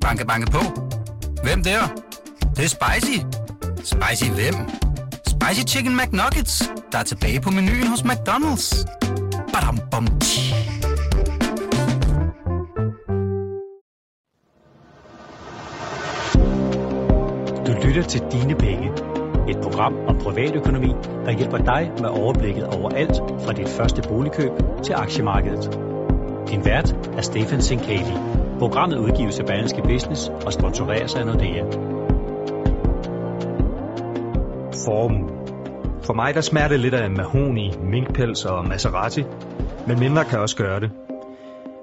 Banke, banke på. Hvem der? Det, det er spicy. Spicy hvem? Spicy Chicken McNuggets, der er tilbage på menuen hos McDonald's. Badum, bom, tji. Du lytter til Dine Penge. Et program om privatøkonomi, der hjælper dig med overblikket over alt fra dit første boligkøb til aktiemarkedet. Din vært er Stefan Sinkali. Programmet udgives af Berlingske Business og sponsoreres af Nordea. Formue. For mig der smager det lidt af mahoni, minkpels og Maserati, men mindre kan også gøre det.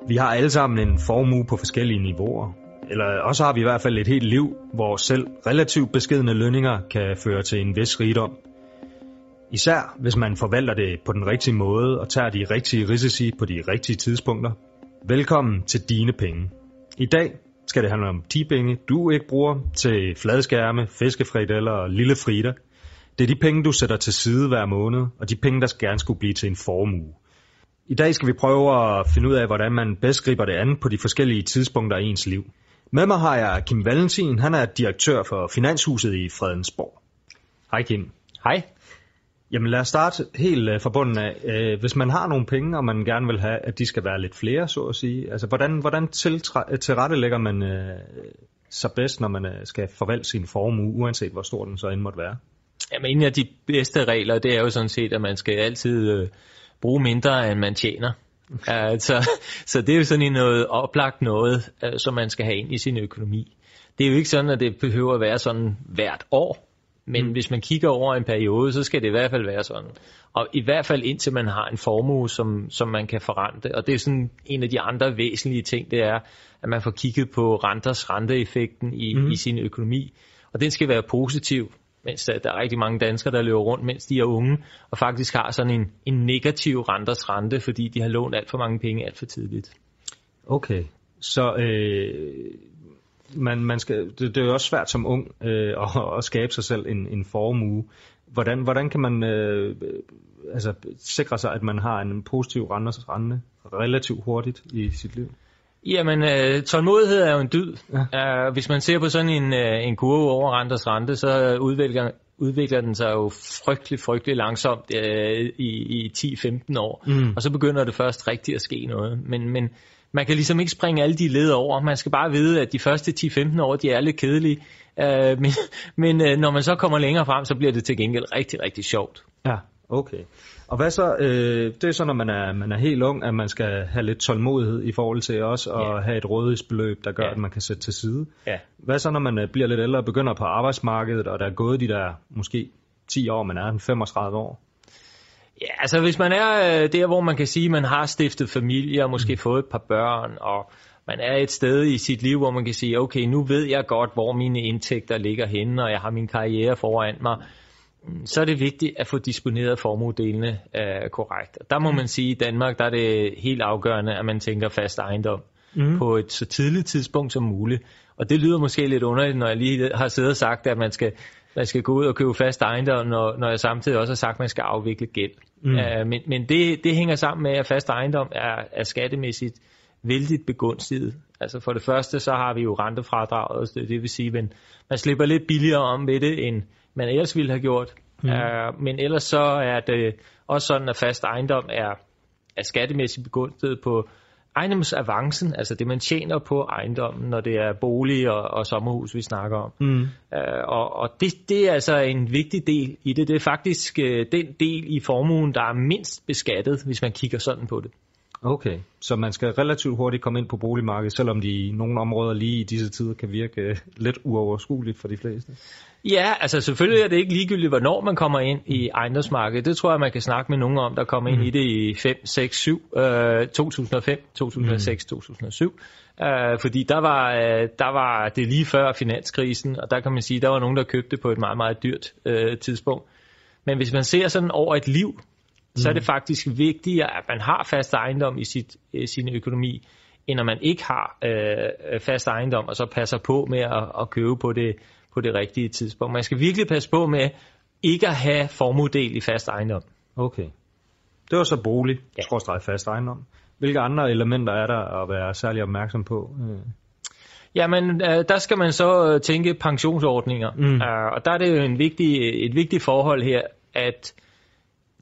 Vi har alle sammen en formue på forskellige niveauer, eller også har vi i hvert fald et helt liv, hvor selv relativt beskedne lønninger kan føre til en vis rigdom. Især hvis man forvalter det på den rigtige måde og tager de rigtige risici på de rigtige tidspunkter. Velkommen til Dine Penge. I dag skal det handle om 10 penge, du ikke bruger til fladskærme, fiskefrit og lille fritter. Det er de penge, du sætter til side hver måned, og de penge, der gerne skulle blive til en formue. I dag skal vi prøve at finde ud af, hvordan man bedst griber det an på de forskellige tidspunkter i ens liv. Med mig har jeg Kim Valentin, han er direktør for Finanshuset i Fredensborg. Hej Kim. Hej. Jamen lad os starte helt uh, fra bunden af. Uh, hvis man har nogle penge, og man gerne vil have, at de skal være lidt flere, så at sige, altså hvordan, hvordan tilrettelægger man uh, sig bedst, når man uh, skal forvalte sin formue, uanset hvor stor den så end måtte være? Jamen, en af de bedste regler, det er jo sådan set, at man skal altid øh, bruge mindre, end man tjener. altså, så det er jo sådan en noget oplagt noget, øh, som man skal have ind i sin økonomi. Det er jo ikke sådan, at det behøver at være sådan hvert år, men mm. hvis man kigger over en periode, så skal det i hvert fald være sådan. Og i hvert fald indtil man har en formue, som, som man kan forrente. Og det er sådan en af de andre væsentlige ting, det er, at man får kigget på renters renteeffekten i, mm. i sin økonomi. Og den skal være positiv mens der, der er rigtig mange danskere, der løber rundt, mens de er unge, og faktisk har sådan en, en negativ renters rente, fordi de har lånt alt for mange penge alt for tidligt. Okay, så øh, man, man skal, det, det er jo også svært som ung øh, at, at skabe sig selv en, en formue. Hvordan, hvordan kan man øh, altså, sikre sig, at man har en positiv renters rente relativt hurtigt i sit liv? Jamen, øh, tålmodighed er jo en dyd. Ja. Uh, hvis man ser på sådan en, uh, en kurve over renters rente, så udvikler, udvikler den sig jo frygtelig, frygtelig langsomt uh, i, i 10-15 år. Mm. Og så begynder det først rigtigt at ske noget. Men, men man kan ligesom ikke springe alle de led over. Man skal bare vide, at de første 10-15 år, de er lidt kedelige. Uh, men men uh, når man så kommer længere frem, så bliver det til gengæld rigtig, rigtig sjovt. Ja, okay. Og hvad så, øh, det er så, når man er, man er helt ung, at man skal have lidt tålmodighed i forhold til også at ja. have et rådighedsbeløb, der gør, ja. at man kan sætte til side. Ja. Hvad så, når man øh, bliver lidt ældre og begynder på arbejdsmarkedet, og der er gået de der måske 10 år, man er 35 år? Ja, altså hvis man er øh, der, hvor man kan sige, at man har stiftet familie og måske mm. fået et par børn, og man er et sted i sit liv, hvor man kan sige, okay, nu ved jeg godt, hvor mine indtægter ligger henne, og jeg har min karriere foran mig, så er det vigtigt at få disponeret formuedelene øh, korrekt. Der må man sige, at i Danmark der er det helt afgørende, at man tænker fast ejendom mm. på et så tidligt tidspunkt som muligt. Og det lyder måske lidt underligt, når jeg lige har siddet og sagt, at man skal, man skal gå ud og købe fast ejendom, når, når jeg samtidig også har sagt, at man skal afvikle gæld. Mm. Uh, men men det, det hænger sammen med, at fast ejendom er, er skattemæssigt vældig begunstiget. Altså for det første, så har vi jo rentefradraget, det, det vil sige, at man, man slipper lidt billigere om ved det, end man ellers ville have gjort. Mm. Uh, men ellers så er det også sådan, at fast ejendom er, er skattemæssigt begunstiget på ejendomsavancen, altså det man tjener på ejendommen, når det er bolig og, og sommerhus, vi snakker om. Mm. Uh, og og det, det er altså en vigtig del i det. Det er faktisk uh, den del i formuen, der er mindst beskattet, hvis man kigger sådan på det. Okay, så man skal relativt hurtigt komme ind på boligmarkedet, selvom de i nogle områder lige i disse tider kan virke lidt uoverskueligt for de fleste? Ja, altså selvfølgelig er det ikke ligegyldigt, hvornår man kommer ind i ejendomsmarkedet. Det tror jeg, man kan snakke med nogen om, der kommer ind mm. i det i 5, 6, 7, øh, 2005, 2006, mm. 2007. Øh, fordi der var, øh, der var det lige før finanskrisen, og der kan man sige, der var nogen, der købte på et meget, meget dyrt øh, tidspunkt. Men hvis man ser sådan over et liv, så er det mm. faktisk vigtigere, at man har fast ejendom i sit, øh, sin økonomi, end at man ikke har øh, fast ejendom, og så passer på med at, at købe på det, på det rigtige tidspunkt. Man skal virkelig passe på med ikke at have formodel i fast ejendom. Okay. Det var så bolig, ja. skråstrej fast ejendom. Hvilke andre elementer er der at være særlig opmærksom på? Jamen, øh, der skal man så øh, tænke pensionsordninger. Mm. Uh, og der er det jo en vigtig, et vigtigt forhold her, at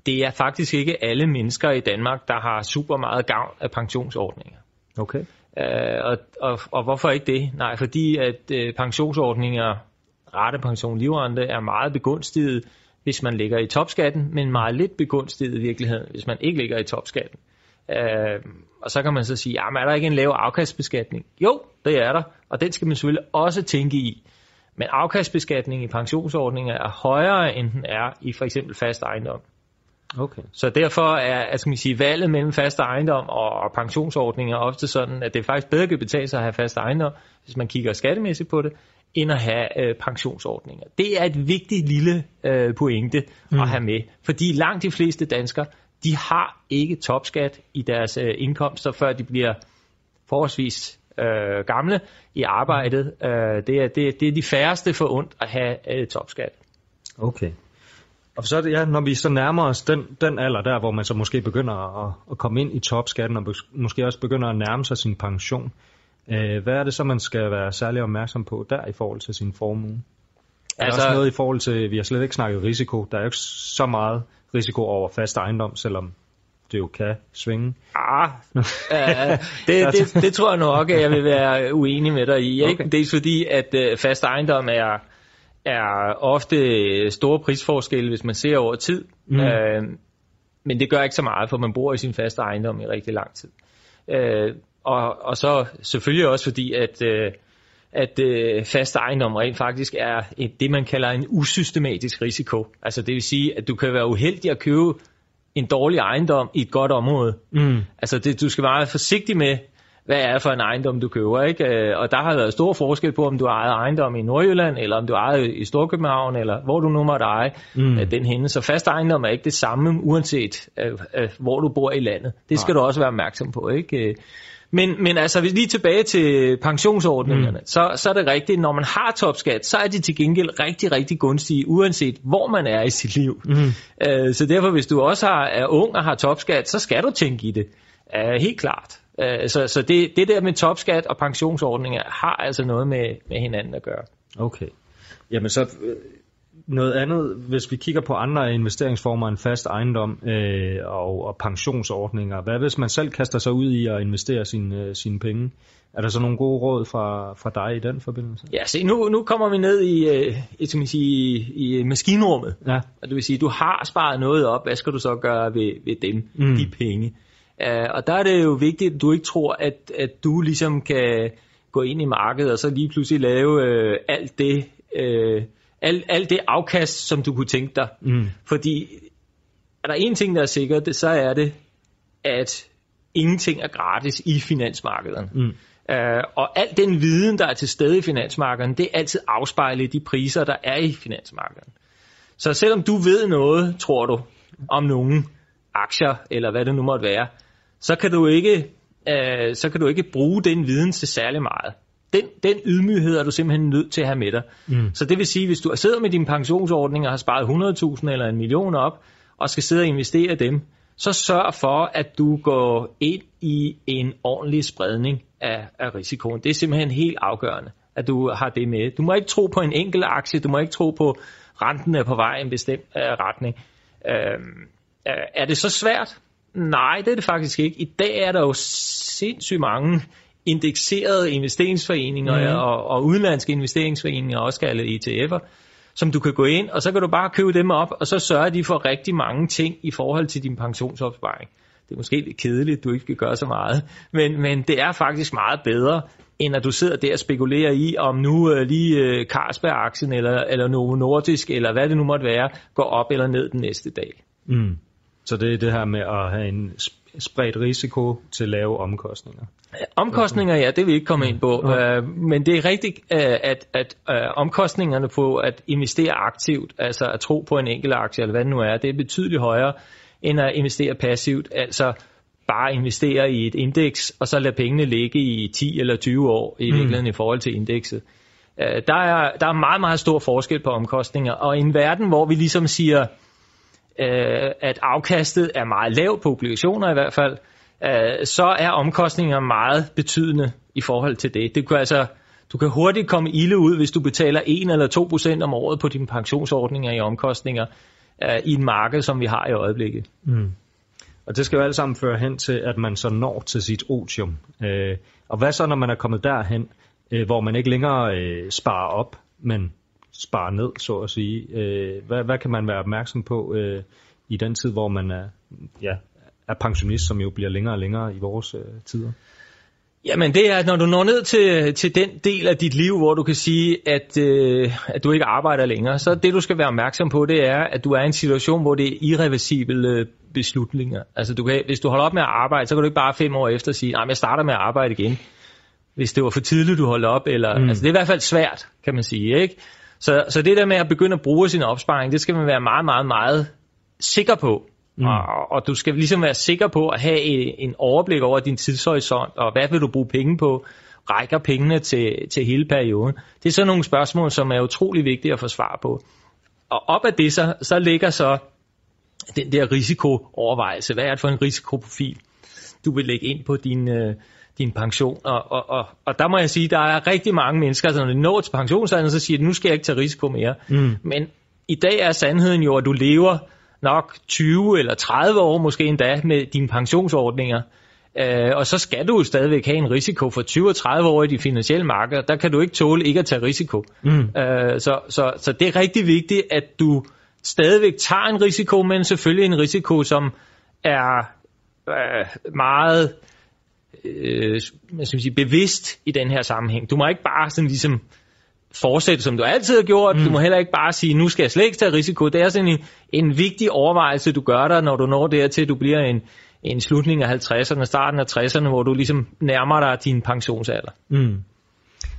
det er faktisk ikke alle mennesker i Danmark, der har super meget gavn af pensionsordninger. Okay. Uh, og, og, og hvorfor ikke det? Nej, fordi at uh, pensionsordninger, ratepension, livrente, er meget begunstiget, hvis man ligger i topskatten, men meget lidt begunstiget i virkeligheden, hvis man ikke ligger i topskatten. Uh, og så kan man så sige, jamen er der ikke en lav afkastbeskatning? Jo, det er der, og den skal man selvfølgelig også tænke i. Men afkastbeskatning i pensionsordninger er højere, end den er i for eksempel fast ejendom. Okay. Så derfor er at skal man sige, valget mellem fast ejendom og pensionsordninger ofte sådan, at det faktisk bedre kan betale sig at have fast ejendom, hvis man kigger skattemæssigt på det, end at have øh, pensionsordninger. Det er et vigtigt lille øh, pointe mm. at have med, fordi langt de fleste danskere, de har ikke topskat i deres øh, indkomster, før de bliver forholdsvis øh, gamle i arbejdet. Øh, det, er, det, det er de færreste for ondt at have øh, topskat. Okay. Og så er det, ja, når vi så nærmer os den, den alder der, hvor man så måske begynder at, at komme ind i topskatten, og måske også begynder at nærme sig sin pension, øh, hvad er det så, man skal være særlig opmærksom på der i forhold til sin formue? Er altså, der også noget i forhold til, vi har slet ikke snakket risiko, der er jo ikke så meget risiko over fast ejendom, selvom det jo kan svinge. Ah, uh, det, det, det tror jeg nok, at jeg vil være uenig med dig i. Ikke? Okay. Det er fordi, at uh, fast ejendom er, er ofte store prisforskelle, hvis man ser over tid. Mm. Uh, men det gør ikke så meget, for man bor i sin faste ejendom i rigtig lang tid. Uh, og, og så selvfølgelig også fordi, at, uh, at uh, fast ejendom rent faktisk er et, det, man kalder en usystematisk risiko. Altså det vil sige, at du kan være uheldig at købe en dårlig ejendom i et godt område. Mm. Altså det, du skal være forsigtig med, hvad er det for en ejendom, du køber, ikke? Øh, og der har været stor forskel på, om du ejer ejendom i Nordjylland, eller om du ejer i Storkøbenhavn, eller hvor du nu måtte eje mm. Øh, den henne. Så fast ejendom er ikke det samme, uanset uh, hvor du bor i landet. Det skal Nej. du også være opmærksom på, ikke? Men, men altså, hvis lige tilbage til pensionsordningerne, mm. så, så er det rigtigt, når man har topskat, så er de til gengæld rigtig, rigtig gunstige, uanset hvor man er i sit liv. Mm. Uh, så derfor, hvis du også har, er ung og har topskat, så skal du tænke i det. Uh, helt klart. Uh, så så det, det der med topskat og pensionsordninger har altså noget med, med hinanden at gøre. Okay. Jamen så noget andet, hvis vi kigger på andre investeringsformer end fast ejendom øh, og, og pensionsordninger, hvad hvis man selv kaster sig ud i at investere sine, øh, sine penge? Er der så nogle gode råd fra, fra dig i den forbindelse? Ja, se, nu, nu kommer vi ned i, øh, som I sige, i, i maskinrummet. Ja. Og det vil sige, du har sparet noget op, hvad skal du så gøre ved, ved dem, mm. de penge? Uh, og der er det jo vigtigt, at du ikke tror, at, at du ligesom kan gå ind i markedet og så lige pludselig lave uh, alt det, uh, alt, alt det afkast, som du kunne tænke dig. Mm. Fordi er der en ting, der er sikkert, så er det, at ingenting er gratis i finansmarkederne. Mm. Uh, og al den viden, der er til stede i finansmarkederne, det er altid afspejlet i de priser, der er i finansmarkederne. Så selvom du ved noget, tror du, om nogle aktier, eller hvad det nu måtte være, så kan du ikke, uh, så kan du ikke bruge den viden til særlig meget den, den ydmyghed er du simpelthen nødt til at have med dig. Mm. Så det vil sige, hvis du sidder med din pensionsordning og har sparet 100.000 eller en million op, og skal sidde og investere dem, så sørg for, at du går ind i en ordentlig spredning af, af risikoen. Det er simpelthen helt afgørende, at du har det med. Du må ikke tro på en enkelt aktie, du må ikke tro på, renten er på vej i en bestemt uh, retning. Uh, er det så svært? Nej, det er det faktisk ikke. I dag er der jo sindssygt mange indekserede investeringsforeninger mm. og, og udenlandske investeringsforeninger, også kaldet ETF'er, som du kan gå ind, og så kan du bare købe dem op, og så sørger de for rigtig mange ting i forhold til din pensionsopsparing. Det er måske lidt kedeligt, du ikke skal gøre så meget, men, men det er faktisk meget bedre, end at du sidder der og spekulerer i, om nu uh, lige uh, Carlsberg-aktien eller, eller Novo Nordisk, eller hvad det nu måtte være, går op eller ned den næste dag. Mm. Så det er det her med at have en spredt risiko til lave omkostninger. Omkostninger, ja, det vil vi ikke komme ind på. Ja. Uh, men det er rigtigt, uh, at, at uh, omkostningerne på at investere aktivt, altså at tro på en enkelt aktie, eller hvad det nu er, det er betydeligt højere, end at investere passivt, altså bare investere i et indeks, og så lade pengene ligge i 10 eller 20 år, i mm. virkeligheden i forhold til indekset. Uh, der, er, der er meget, meget stor forskel på omkostninger, og i en verden, hvor vi ligesom siger, øh, at afkastet er meget lavt på obligationer i hvert fald, øh, så er omkostningerne meget betydende i forhold til det. Det kan altså, du kan hurtigt komme ilde ud, hvis du betaler 1 eller 2 procent om året på dine pensionsordninger i omkostninger øh, i en marked, som vi har i øjeblikket. Mm. Og det skal jo alt sammen føre hen til, at man så når til sit otium. Øh, og hvad så, når man er kommet derhen, øh, hvor man ikke længere øh, sparer op, men sparer ned, så at sige? Øh, hvad, hvad kan man være opmærksom på øh, i den tid, hvor man er, ja, er pensionist, som jo bliver længere og længere i vores øh, tider? Jamen det er, at når du når ned til, til den del af dit liv, hvor du kan sige, at, øh, at du ikke arbejder længere, så det du skal være opmærksom på, det er, at du er i en situation, hvor det er irreversible beslutninger. Altså du kan, hvis du holder op med at arbejde, så kan du ikke bare fem år efter sige, nej, jeg starter med at arbejde igen. Hvis det var for tidligt, du holdt op. Eller, mm. altså, det er i hvert fald svært, kan man sige. Ikke? Så, så det der med at begynde at bruge sin opsparing, det skal man være meget, meget, meget sikker på. Mm. Og, og du skal ligesom være sikker på at have en overblik over din tidshorisont, og hvad vil du bruge penge på? Rækker pengene til, til hele perioden? Det er sådan nogle spørgsmål, som er utrolig vigtige at få svar på. Og op af det, så, så ligger så den der risikoovervejelse. Hvad er det for en risikoprofil, du vil lægge ind på din, øh, din pension? Og, og, og, og der må jeg sige, der er rigtig mange mennesker, som når de når til pensionsalderen, så siger de, nu skal jeg ikke tage risiko mere. Mm. Men i dag er sandheden jo, at du lever nok 20 eller 30 år måske endda med dine pensionsordninger. Øh, og så skal du jo stadigvæk have en risiko for 20 og 30 år i de finansielle markeder. Der kan du ikke tåle ikke at tage risiko. Mm. Øh, så, så, så det er rigtig vigtigt, at du stadigvæk tager en risiko, men selvfølgelig en risiko, som er øh, meget øh, hvad skal man sige, bevidst i den her sammenhæng. Du må ikke bare sådan ligesom fortsætte, som du altid har gjort. Mm. Du må heller ikke bare sige, nu skal jeg slet ikke tage risiko. Det er sådan en, en vigtig overvejelse, du gør dig, når du når dertil, at du bliver en, en slutning af 50'erne, starten af 60'erne, hvor du ligesom nærmer dig din pensionsalder. Mm.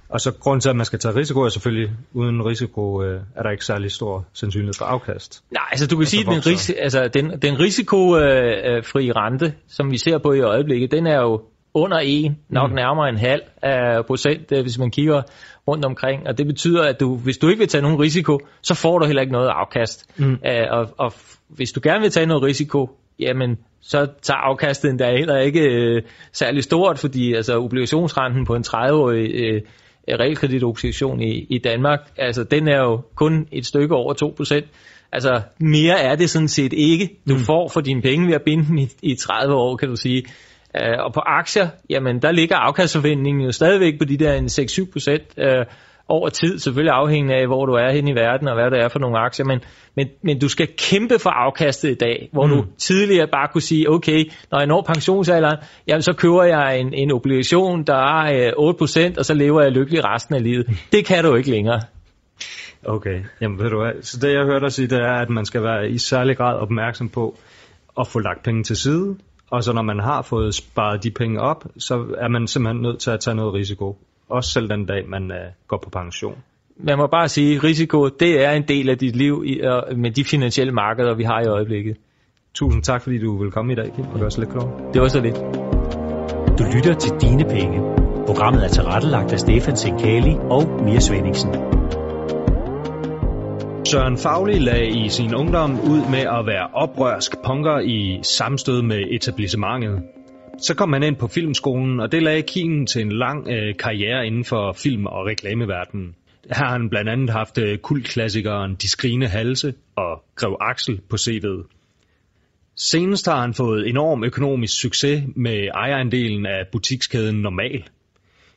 Og så grund til, at man skal tage risiko, er selvfølgelig, uden risiko øh, er der ikke særlig stor sandsynlighed for afkast. Nej, altså du kan sige, at den, ris- altså, den, den risikofri øh, rente, som vi ser på i øjeblikket, den er jo under en, nok mm. nærmere en halv af procent, øh, hvis man kigger rundt omkring. Og det betyder, at du, hvis du ikke vil tage nogen risiko, så får du heller ikke noget afkast. Mm. Uh, og, og hvis du gerne vil tage noget risiko, jamen så tager afkastet endda heller ikke uh, særlig stort, fordi altså obligationsrenten på en 30-årig uh, realkreditobligation i, i Danmark, altså den er jo kun et stykke over 2%. Altså mere er det sådan set ikke. Du mm. får for dine penge ved at binde dem i, i 30 år, kan du sige. Uh, og på aktier, jamen der ligger afkastforventningen jo stadigvæk på de der 6-7 procent uh, over tid, selvfølgelig afhængig af, hvor du er hen i verden, og hvad det er for nogle aktier, men, men, men du skal kæmpe for afkastet i dag, hvor mm. du tidligere bare kunne sige, okay, når jeg når pensionsalderen, jamen så køber jeg en, en obligation, der er uh, 8 procent, og så lever jeg lykkelig resten af livet. Det kan du ikke længere. Okay, jamen ved du hvad, så det jeg hørte dig sige, det er, at man skal være i særlig grad opmærksom på at få lagt penge til side, og så når man har fået sparet de penge op, så er man simpelthen nødt til at tage noget risiko. Også selv den dag, man uh, går på pension. Man må bare sige, at risiko, det er en del af dit liv i, uh, med de finansielle markeder, vi har i øjeblikket. Tusind tak, fordi du vil komme i dag, Kim, og det var så lidt klog. Det var så lidt. Du lytter til Dine Penge. Programmet er tilrettelagt af Stefan Sinkali og Mia Svendingsen. Søren Fagli lagde i sin ungdom ud med at være oprørsk punker i samstød med etablissementet. Så kom han ind på filmskolen, og det lagde kimen til en lang øh, karriere inden for film- og reklameverdenen. Her har han blandt andet haft øh, kultklassikeren De Skrigende Halse og Grev Axel på CV'et. Senest har han fået enorm økonomisk succes med ejerandelen af butikskæden Normal.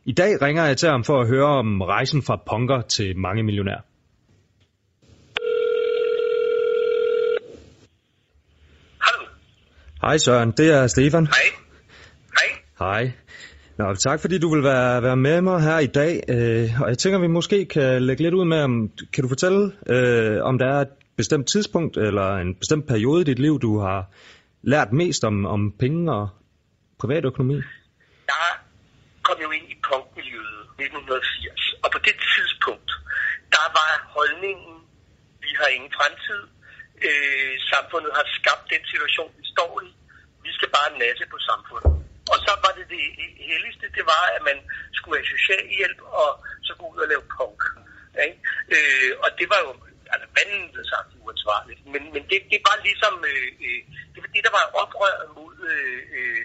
I dag ringer jeg til ham for at høre om rejsen fra punker til mange millionær. Hej Søren, det er Stefan. Hej. Hej. Hej. Nå, tak fordi du vil være, være med mig her i dag. Øh, og jeg tænker, vi måske kan lægge lidt ud med, om, kan du fortælle, øh, om der er et bestemt tidspunkt eller en bestemt periode i dit liv, du har lært mest om, om penge og privatøkonomi? Jeg kom jo ind i punkmiljøet 1980, og på det tidspunkt, der var holdningen, vi har ingen fremtid, øh, samfundet har skabt den situation, vi står i. Vi skal bare nasse på samfundet. Og så var det det helligste, det var, at man skulle have socialhjælp og så gå ud og lave punk. Ikke? Øh, og det var jo altså vandet sagt uansvarligt. Men, men det, det var ligesom, øh, øh, det var det, der var oprør mod, øh, øh,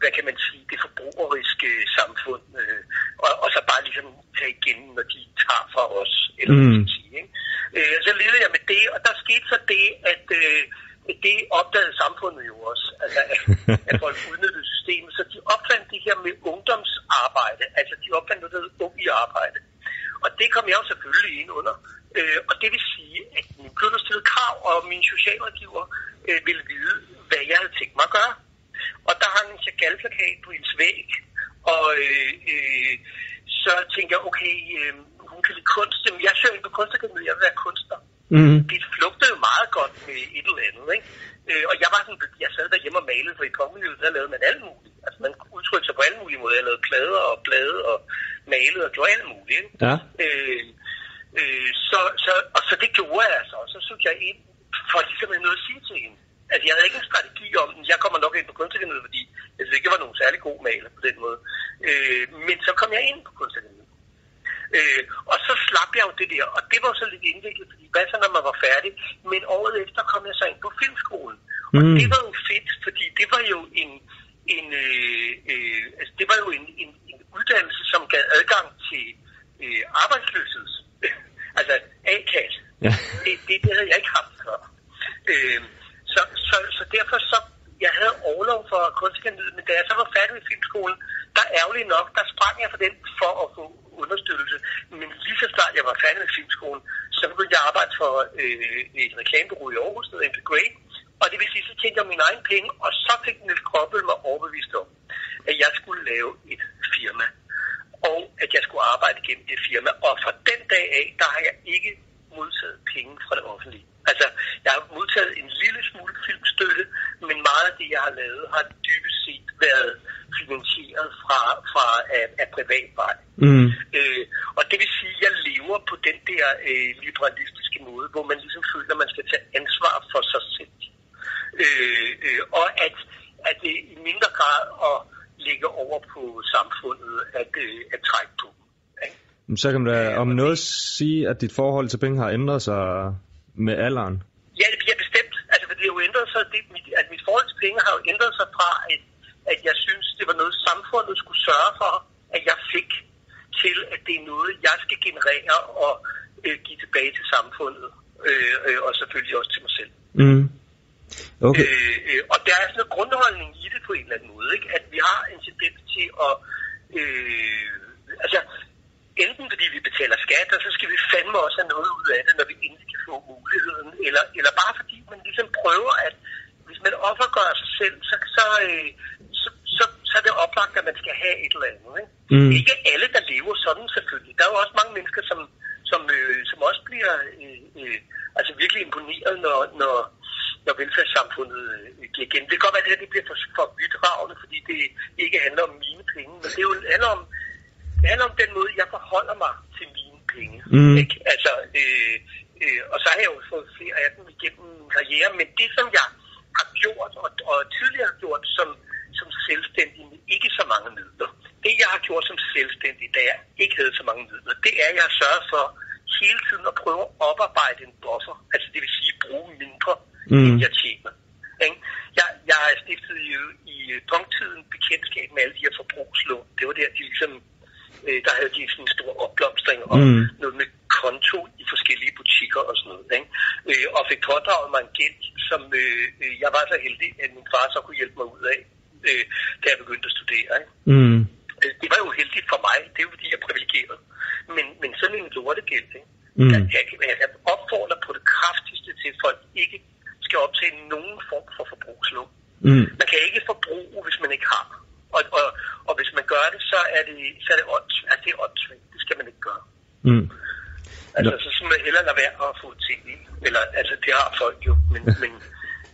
hvad kan man sige, det forbrugeriske samfund. Øh, og, og så bare ligesom tage igen, når de tager fra os. Eller mm. sige, ikke? Øh, så levede jeg med det, og der skete så det, at øh, det opdagede samfundet jo også, altså, at, at folk udnyttede systemet. Så de opfandt det her med ungdomsarbejde, altså de opfandt noget, der hedder ung i arbejde. Og det kom jeg jo selvfølgelig ind under. Øh, og det vil sige, at min blev stillet krav, og min socialrådgiver øh, ville vide, hvad jeg havde tænkt mig at gøre. Og der hang en chagal på hendes væg, og øh, øh, så tænkte jeg, okay, øh, kunst. Jamen, jeg søger på kunstakademiet, jeg vil være kunstner. Mm. Det flugtede jo meget godt med et eller andet, ikke? Øh, og jeg var sådan, jeg sad derhjemme og malede, for i kongelivet, der lavede man alt muligt. Altså man udtrykte sig på alle mulige måder. Jeg lavede plader og blade og malede og gjorde alt muligt. Ikke? Ja. Øh, øh, så, så, og så det gjorde jeg altså. Og så søgte jeg ind for ligesom noget at sige til hende. Altså jeg havde ikke en strategi om, jeg kommer nok ind på kunstakademiet, fordi jeg synes ikke, jeg var nogen særlig god maler på den måde. Øh, men så kom jeg ind på kunstakademiet. Øh, og så slap jeg jo det der, og det var så lidt indviklet, fordi hvad så, når man var færdig? Men året efter kom jeg så ind på filmskolen. Og mm. det var jo fedt, fordi det var jo en, en, øh, øh, altså det var jo en, en, en uddannelse, som gav adgang til øh, arbejdsløshed. altså A-kasse. Ja. Det, det, det havde jeg ikke haft før. Øh, så, så, så derfor så, jeg havde overlov for kunstakademiet, men da jeg så var færdig med filmskolen, der ærgerligt nok, der sprang jeg for den for at få understøttelse. Men lige så snart jeg var færdig med filmskolen, så begyndte jeg at arbejde for øh, et reklamebureau i Aarhus, der hedder Grey. Tjente jeg mine egne penge, og så fik Niels Kroppel mig overbevist om, at jeg skulle lave et firma. Og at jeg skulle arbejde gennem det firma. Og fra den dag af, der har jeg ikke modtaget penge fra det offentlige. Altså, jeg har modtaget en lille smule filmstøtte, men meget af det, jeg har lavet, har dybest set været finansieret fra, fra af, af privat vej. Mm. Øh, og det vil sige, at jeg lever på den der øh, liberalistiske måde, hvor man ligesom føler, at man skal tage ansvar for sig selv. Øh, øh, og at, at det i mindre grad at lægge over på samfundet at, øh, at trække på. Ikke? Så kan man da om noget sige, at dit forhold til penge har ændret sig med alderen? Ja, det bliver bestemt. Altså, det har jo ændret sig. Det, at mit forhold til penge har jo ændret sig fra, at, at jeg synes, det var noget, samfundet skulle sørge for, at jeg fik, til at det er noget, jeg skal generere og øh, give tilbage til samfundet. Øh, øh, og selvfølgelig også til mig selv. Mm. Okay. Øh, øh, og der er sådan noget grundholdning i det på en eller anden måde, ikke? at vi har en tendens til at... Øh, altså, enten fordi vi betaler skat, og så skal vi fandme også have noget ud af det, når vi endelig kan få muligheden, eller, eller bare fordi man ligesom prøver, at hvis man offergør sig selv, så, så, øh, så, så, så er det oplagt, at man skal have et eller andet. Ikke? Mm. Ikke alle, der lever sådan selvfølgelig. Der er jo også mange mennesker, som, som, øh, som også bliver øh, øh, altså virkelig imponeret, når, når, når velfærdssamfundet øh, giver igen. Det kan godt være, at det, her, det bliver for, for vidtravende, fordi det ikke handler om mine penge, men det er jo handler om, det handler om den måde, jeg forholder mig til mine penge. Mm. Ikke? Altså, øh, øh, og så har jeg jo fået flere af dem igennem min karriere, men det, som jeg har gjort, og, og tidligere har gjort som, som selvstændig med ikke så mange midler, det jeg har gjort som selvstændig, da jeg ikke havde så mange midler, det er, at jeg har sørget for hele tiden at prøve at oparbejde en buffer, altså det vil sige bruge mindre, mm. end jeg tjener. Ikke? Jeg, jeg har stiftet i, i punktiden bekendtskab med alle de her forbrugslån. Det var der, de ligesom øh, der havde de sådan en stor opblomstring og mm. noget med konto i forskellige butikker og sådan noget. Ikke? Øh, og fik pådraget mig en gæld, som øh, øh, jeg var så heldig, at min far så kunne hjælpe mig ud af, øh, da jeg begyndte at studere. Ikke? Mm. Øh, det var jo heldigt for mig, det er jo fordi, jeg er privilegeret. Men, men sådan en lortegæld, ikke? Mm. Jeg, jeg, jeg opfordrer på det kraftigste til, at folk ikke skal optage nogen form for forbrugslån. Mm. Man kan ikke forbruge, hvis man ikke har. Og, og, og hvis man gør det, så er det, så er det, ånds, altså det er åndssvagt. Det skal man ikke gøre. Mm. Altså, så skal man hellere lade være at få ting i. Eller, altså, det har folk jo, men, men,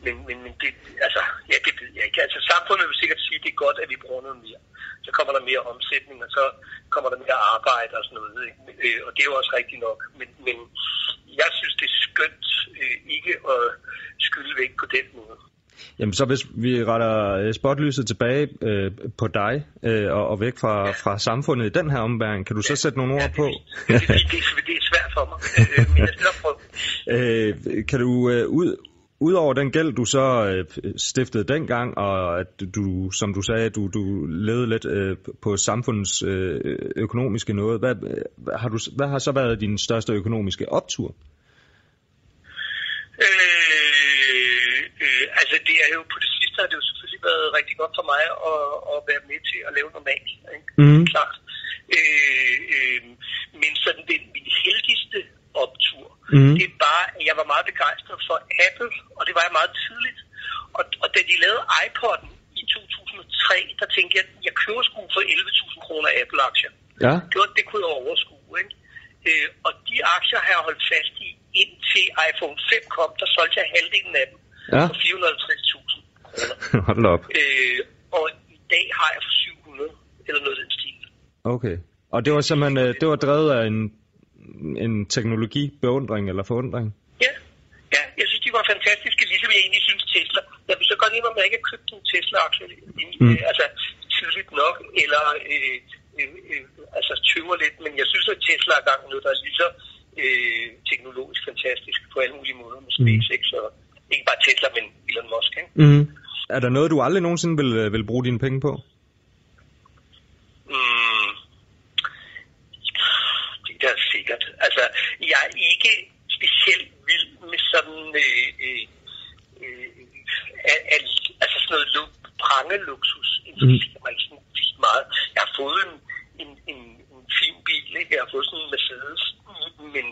men, men, men det, altså, ja, det ved jeg ikke. Altså, samfundet vil sikkert sige, at det er godt, at vi bruger noget mere. Så kommer der mere omsætning, og så kommer der mere arbejde og sådan noget. Ikke? Øh, og det er jo også rigtigt nok. Men, men jeg synes, det er skønt øh, ikke at skylde væk på den måde. Jamen så hvis vi retter øh, spotlyset tilbage øh, på dig øh, og, og væk fra, ja. fra samfundet i den her ombæring, kan du så sætte nogle ord ja, på? Det, det, det, det er svært for mig, øh, men jeg skal. Øh, kan du øh, ud, Udover den gæld, du så øh, stiftede dengang, og at du, som du sagde, du, du levede lidt øh, på samfundets øh, økonomiske noget, hvad, har du, hvad har så været din største økonomiske optur? Øh, øh, altså det er jo på det sidste har det jo selvfølgelig været rigtig godt for mig at, at være med til at lave normalt. Ikke? Mm. Klart. Øh, øh, men sådan den min heldigste optur, Mm. det var, at jeg var meget begejstret for Apple, og det var jeg meget tidligt. Og, og da de lavede iPod'en i 2003, der tænkte jeg, at jeg køber sgu for 11.000 kroner Apple-aktier. Ja. Det, var, det kunne jeg overskue. Ikke? Øh, og de aktier har jeg holdt fast i, indtil iPhone 5 kom, der solgte jeg halvdelen af dem Ja. for 450.000 kroner. Hold op. Øh, og i dag har jeg for 700, eller noget af den stil. Okay. Og det var simpelthen, øh, det var drevet af en, en teknologibeundring eller forundring? Ja. ja, jeg synes, de var fantastiske, ligesom jeg egentlig synes Tesla. Jeg vil så godt indrømme, at jeg ikke har købt en Tesla-aktie, Mm. mm. altså tidligt nok, eller øh, øh, øh, altså tøver lidt, men jeg synes, at Tesla er gang noget, der er lige så øh, teknologisk fantastisk på alle mulige måder med SpaceX, og ikke bare Tesla, men Elon Musk. Ikke? Mm. Er der noget, du aldrig nogensinde vil, øh, vil bruge dine penge på? Mm. Det er sikkert. Altså, jeg er ikke specielt vild med sådan, øh, øh, øh, al, al, altså sådan noget lu- prangeluksus. Interesserer mig ikke sådan vildt meget. Jeg har fået en, en, en, en fin bil, ikke? Jeg har fået sådan en Mercedes, men,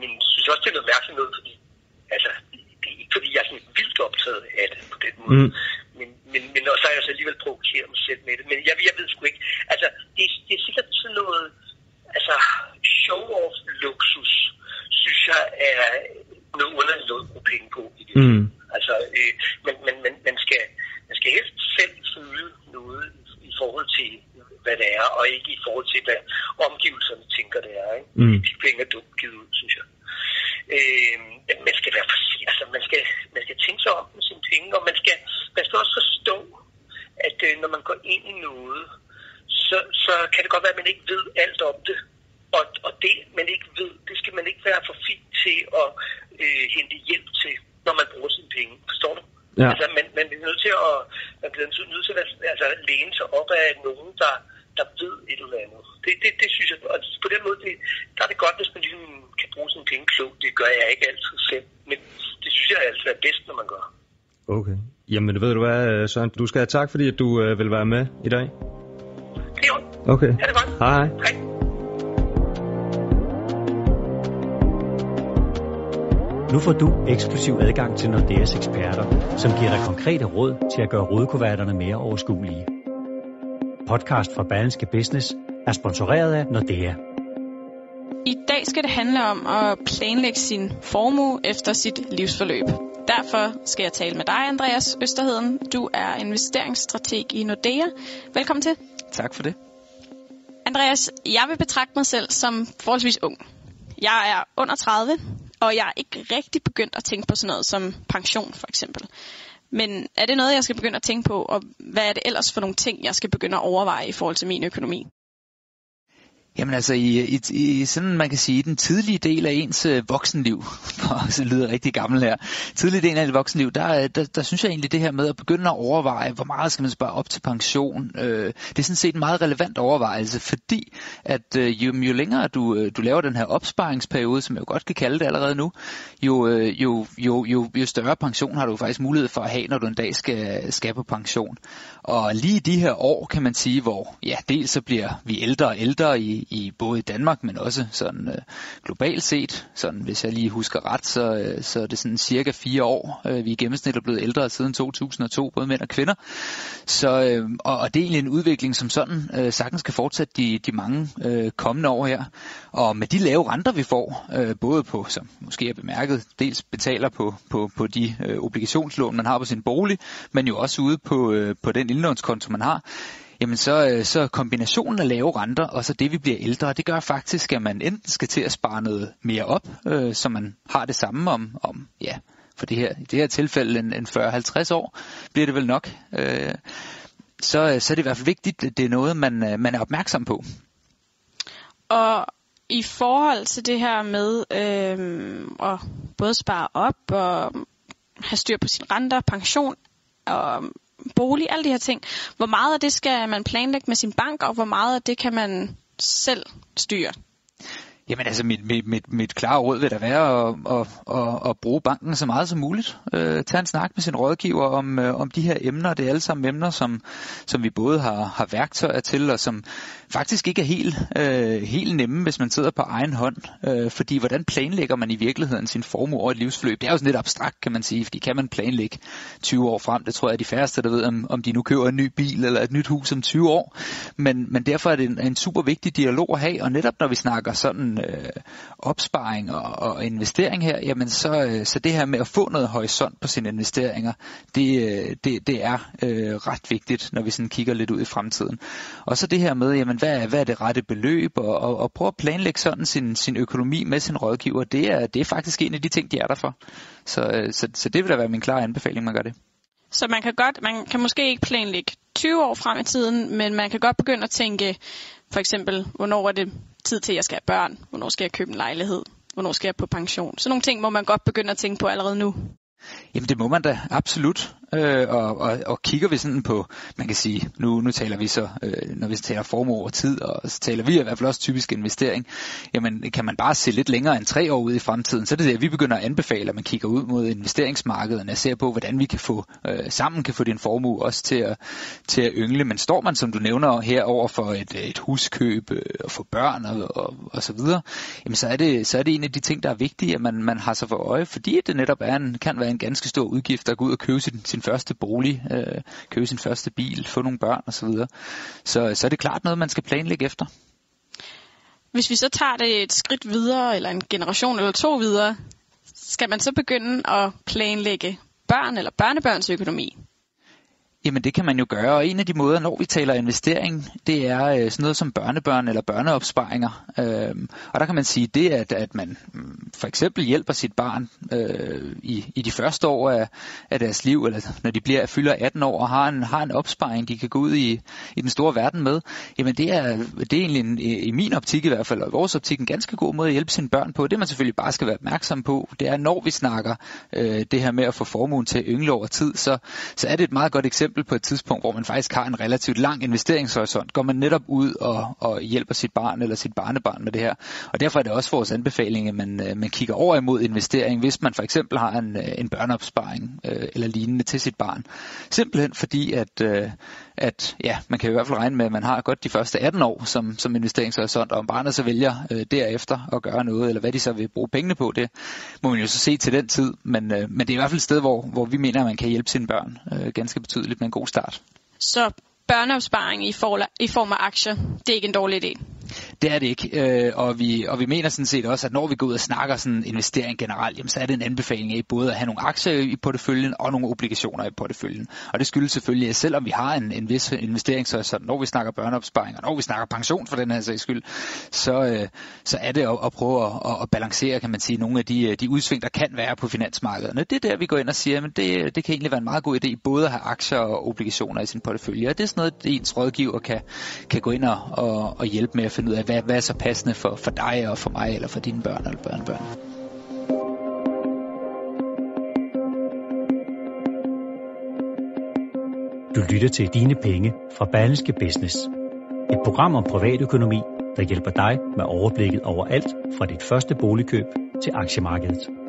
men synes også, det er noget mærkeligt noget, fordi altså, det er ikke fordi, jeg er sådan vildt optaget af det på den måde. Mm. Men, men, men og så har jeg så alligevel provokeret mig selv med det. Men jeg, jeg ved sgu ikke. Altså, det, det er sikkert sådan noget, altså, show-off-luksus, synes jeg er noget underligt noget at bruge penge på. I det. Mm. Altså, øh, men, men, men man, skal, man skal helst selv føle noget i, forhold til, hvad det er, og ikke i forhold til, hvad omgivelserne tænker, det er. Ikke? Mm. De penge er dumt givet ud, synes jeg. Øh, men man skal være forsigtig, altså man skal, man skal tænke sig om med sine penge, og man skal, man skal også forstå, at øh, når man går ind i noget, så, så kan det godt være, at man ikke ved alt om det. Og, og det, man ikke ved, det skal man ikke være for fint til at øh, hente hjælp til, når man bruger sine penge. Forstår du? Ja. Altså, man, man bliver nødt til at, man bliver nødt til at altså, læne sig op af nogen, der, der ved et eller andet. Det, det, det synes jeg, og på den måde, det, der er det godt, hvis man ligesom kan bruge sine penge klogt. Det gør jeg ikke altid selv, men det synes jeg altid er bedst, når man gør. Okay. Jamen, ved du hvad, øh, Søren? Du skal have tak, fordi at du øh, vil være med i dag. Det er jo. Okay. Ha' det godt. Hej. Hej. Nu får du eksklusiv adgang til Nordeas eksperter, som giver dig konkrete råd til at gøre rådkuverterne mere overskuelige. Podcast fra Berlingske Business er sponsoreret af Nordea. I dag skal det handle om at planlægge sin formue efter sit livsforløb. Derfor skal jeg tale med dig, Andreas Østerheden. Du er investeringsstrateg i Nordea. Velkommen til. Tak for det. Andreas, jeg vil betragte mig selv som forholdsvis ung. Jeg er under 30, og jeg er ikke rigtig begyndt at tænke på sådan noget som pension for eksempel. Men er det noget, jeg skal begynde at tænke på, og hvad er det ellers for nogle ting, jeg skal begynde at overveje i forhold til min økonomi? Jamen altså, i, i, i sådan man kan sige, den tidlige del af ens øh, voksenliv, for så lyder rigtig gammel her, tidlige del af ens voksenliv, der, øh, der, der synes jeg egentlig det her med at begynde at overveje, hvor meget skal man spare op til pension, øh, det er sådan set en meget relevant overvejelse, fordi at øh, jo, jo længere du, øh, du laver den her opsparingsperiode, som jeg jo godt kan kalde det allerede nu, jo, øh, jo, jo, jo, jo større pension har du faktisk mulighed for at have, når du en dag skal, skal på pension. Og lige de her år, kan man sige, hvor ja, dels så bliver vi ældre og ældre i, i både i Danmark, men også sådan øh, globalt set. Sådan, hvis jeg lige husker ret, så, øh, så er det sådan cirka fire år. Øh, vi i gennemsnit er blevet ældre siden 2002, både mænd og kvinder. Så, øh, og, og det er egentlig en udvikling, som sådan øh, sagtens kan fortsætte de, de mange øh, kommende år her. Og med de lave renter, vi får, øh, både på, som måske er bemærket, dels betaler på, på, på de øh, obligationslån, man har på sin bolig, men jo også ude på, øh, på den indlånskonto, man har, jamen så, øh, så kombinationen af lave renter og så det, vi bliver ældre, det gør faktisk, at man enten skal til at spare noget mere op, øh, så man har det samme om, om ja, for det her, i det her tilfælde en, en 40-50 år, bliver det vel nok. Øh, så, øh, så er det i hvert fald vigtigt, at det er noget, man, øh, man er opmærksom på. Og i forhold til det her med øh, at både spare op og have styr på sine renter, pension og bolig, alle de her ting. Hvor meget af det skal man planlægge med sin bank, og hvor meget af det kan man selv styre? Jamen altså, mit, mit, mit, mit klare råd vil da være at, at, at, at bruge banken så meget som muligt. Øh, tag en snak med sin rådgiver om, øh, om de her emner. Det er alle sammen emner, som, som vi både har, har værktøjer til, og som faktisk ikke er helt, øh, helt nemme, hvis man sidder på egen hånd. Øh, fordi hvordan planlægger man i virkeligheden sin formue over et livsforløb? Det er jo sådan lidt abstrakt, kan man sige, fordi kan man planlægge 20 år frem? Det tror jeg er de færreste, der ved, om, om de nu køber en ny bil eller et nyt hus om 20 år. Men, men derfor er det en, en super vigtig dialog at have, og netop når vi snakker sådan øh, opsparing og, og investering her, jamen så, øh, så det her med at få noget horisont på sine investeringer, det, øh, det, det er øh, ret vigtigt, når vi sådan kigger lidt ud i fremtiden. Og så det her med, jamen hvad er, hvad er det rette beløb, og, og, og prøve at planlægge sådan sin, sin økonomi med sin rådgiver, det er, det er faktisk en af de ting, de er der for. Så, øh, så, så det vil da være min klare anbefaling, man gør det. Så man kan godt, man kan måske ikke planlægge 20 år frem i tiden, men man kan godt begynde at tænke, for eksempel, hvornår er det tid til, at jeg skal have børn? Hvornår skal jeg købe en lejlighed? Hvornår skal jeg på pension? Så nogle ting må man godt begynde at tænke på allerede nu. Jamen det må man da absolut. Øh, og, og, og kigger vi sådan på, man kan sige, nu, nu taler vi så, øh, når vi taler formue over tid, og så taler vi i hvert fald også typisk investering, jamen kan man bare se lidt længere end tre år ud i fremtiden, så er det det, at vi begynder at anbefale, at man kigger ud mod investeringsmarkedet, og ser på, hvordan vi kan få øh, sammen kan få din formue også til at, til at yngle. Men står man, som du nævner her, over for et, et huskøb øh, og få børn og, og, og så videre, jamen så er, det, så er det en af de ting, der er vigtige, at man, man har sig for øje, fordi det netop er en, kan være en ganske stor udgift at gå ud og købe sin, sin første bolig, øh, købe sin første bil, få nogle børn osv. Så, så, så er det klart noget, man skal planlægge efter. Hvis vi så tager det et skridt videre, eller en generation eller to videre, skal man så begynde at planlægge børn eller børnebørns økonomi? Jamen det kan man jo gøre, og en af de måder, når vi taler investering, det er øh, sådan noget som børnebørn eller børneopsparinger. Øhm, og der kan man sige det, at, at man mm, for eksempel hjælper sit barn øh, i, i de første år af, af deres liv, eller når de bliver fylder 18 år og har en, har en opsparing, de kan gå ud i, i den store verden med. Jamen det er, det er egentlig en, i min optik i hvert fald, og i vores optik en ganske god måde at hjælpe sine børn på. Det man selvfølgelig bare skal være opmærksom på, det er når vi snakker øh, det her med at få formuen til at yngle over tid, så, så er det et meget godt eksempel eksempel på et tidspunkt, hvor man faktisk har en relativt lang investeringshorisont, går man netop ud og, og hjælper sit barn eller sit barnebarn med det her. Og derfor er det også vores anbefaling, at man, øh, man kigger over imod investering, hvis man for eksempel har en, øh, en børneopsparing øh, eller lignende til sit barn. Simpelthen fordi, at, øh, at ja, man kan i hvert fald regne med, at man har godt de første 18 år som, som investeringshorisont, og om barnet så vælger øh, derefter at gøre noget, eller hvad de så vil bruge pengene på, det må man jo så se til den tid. Men, øh, men det er i hvert fald et sted, hvor, hvor vi mener, at man kan hjælpe sine børn øh, ganske betydeligt med en god start. Så børneopsparing i, for, i form af aktier, det er ikke en dårlig idé? Det er det ikke, øh, og, vi, og vi mener sådan set også, at når vi går ud og snakker sådan investering generelt, jamen, så er det en anbefaling af både at have nogle aktier i porteføljen og nogle obligationer i porteføljen. Og det skyldes selvfølgelig, at selvom vi har en, en vis investering, så, så når vi snakker børneopsparing, og når vi snakker pension for den her sags skyld, så, øh, så er det at, at prøve at, at balancere, kan man sige, nogle af de, øh, de udsving, der kan være på finansmarkederne. Det er der, vi går ind og siger, at det, det kan egentlig være en meget god idé både at have aktier og obligationer i sin portefølje. Og det også noget, ens rådgiver kan, kan gå ind og, og, og hjælpe med at finde ud af, hvad, hvad er så passende for, for dig og for mig, eller for dine børn eller børnebørn. Du lytter til Dine Penge fra Berlingske Business. Et program om privatøkonomi, der hjælper dig med overblikket over alt fra dit første boligkøb til aktiemarkedet.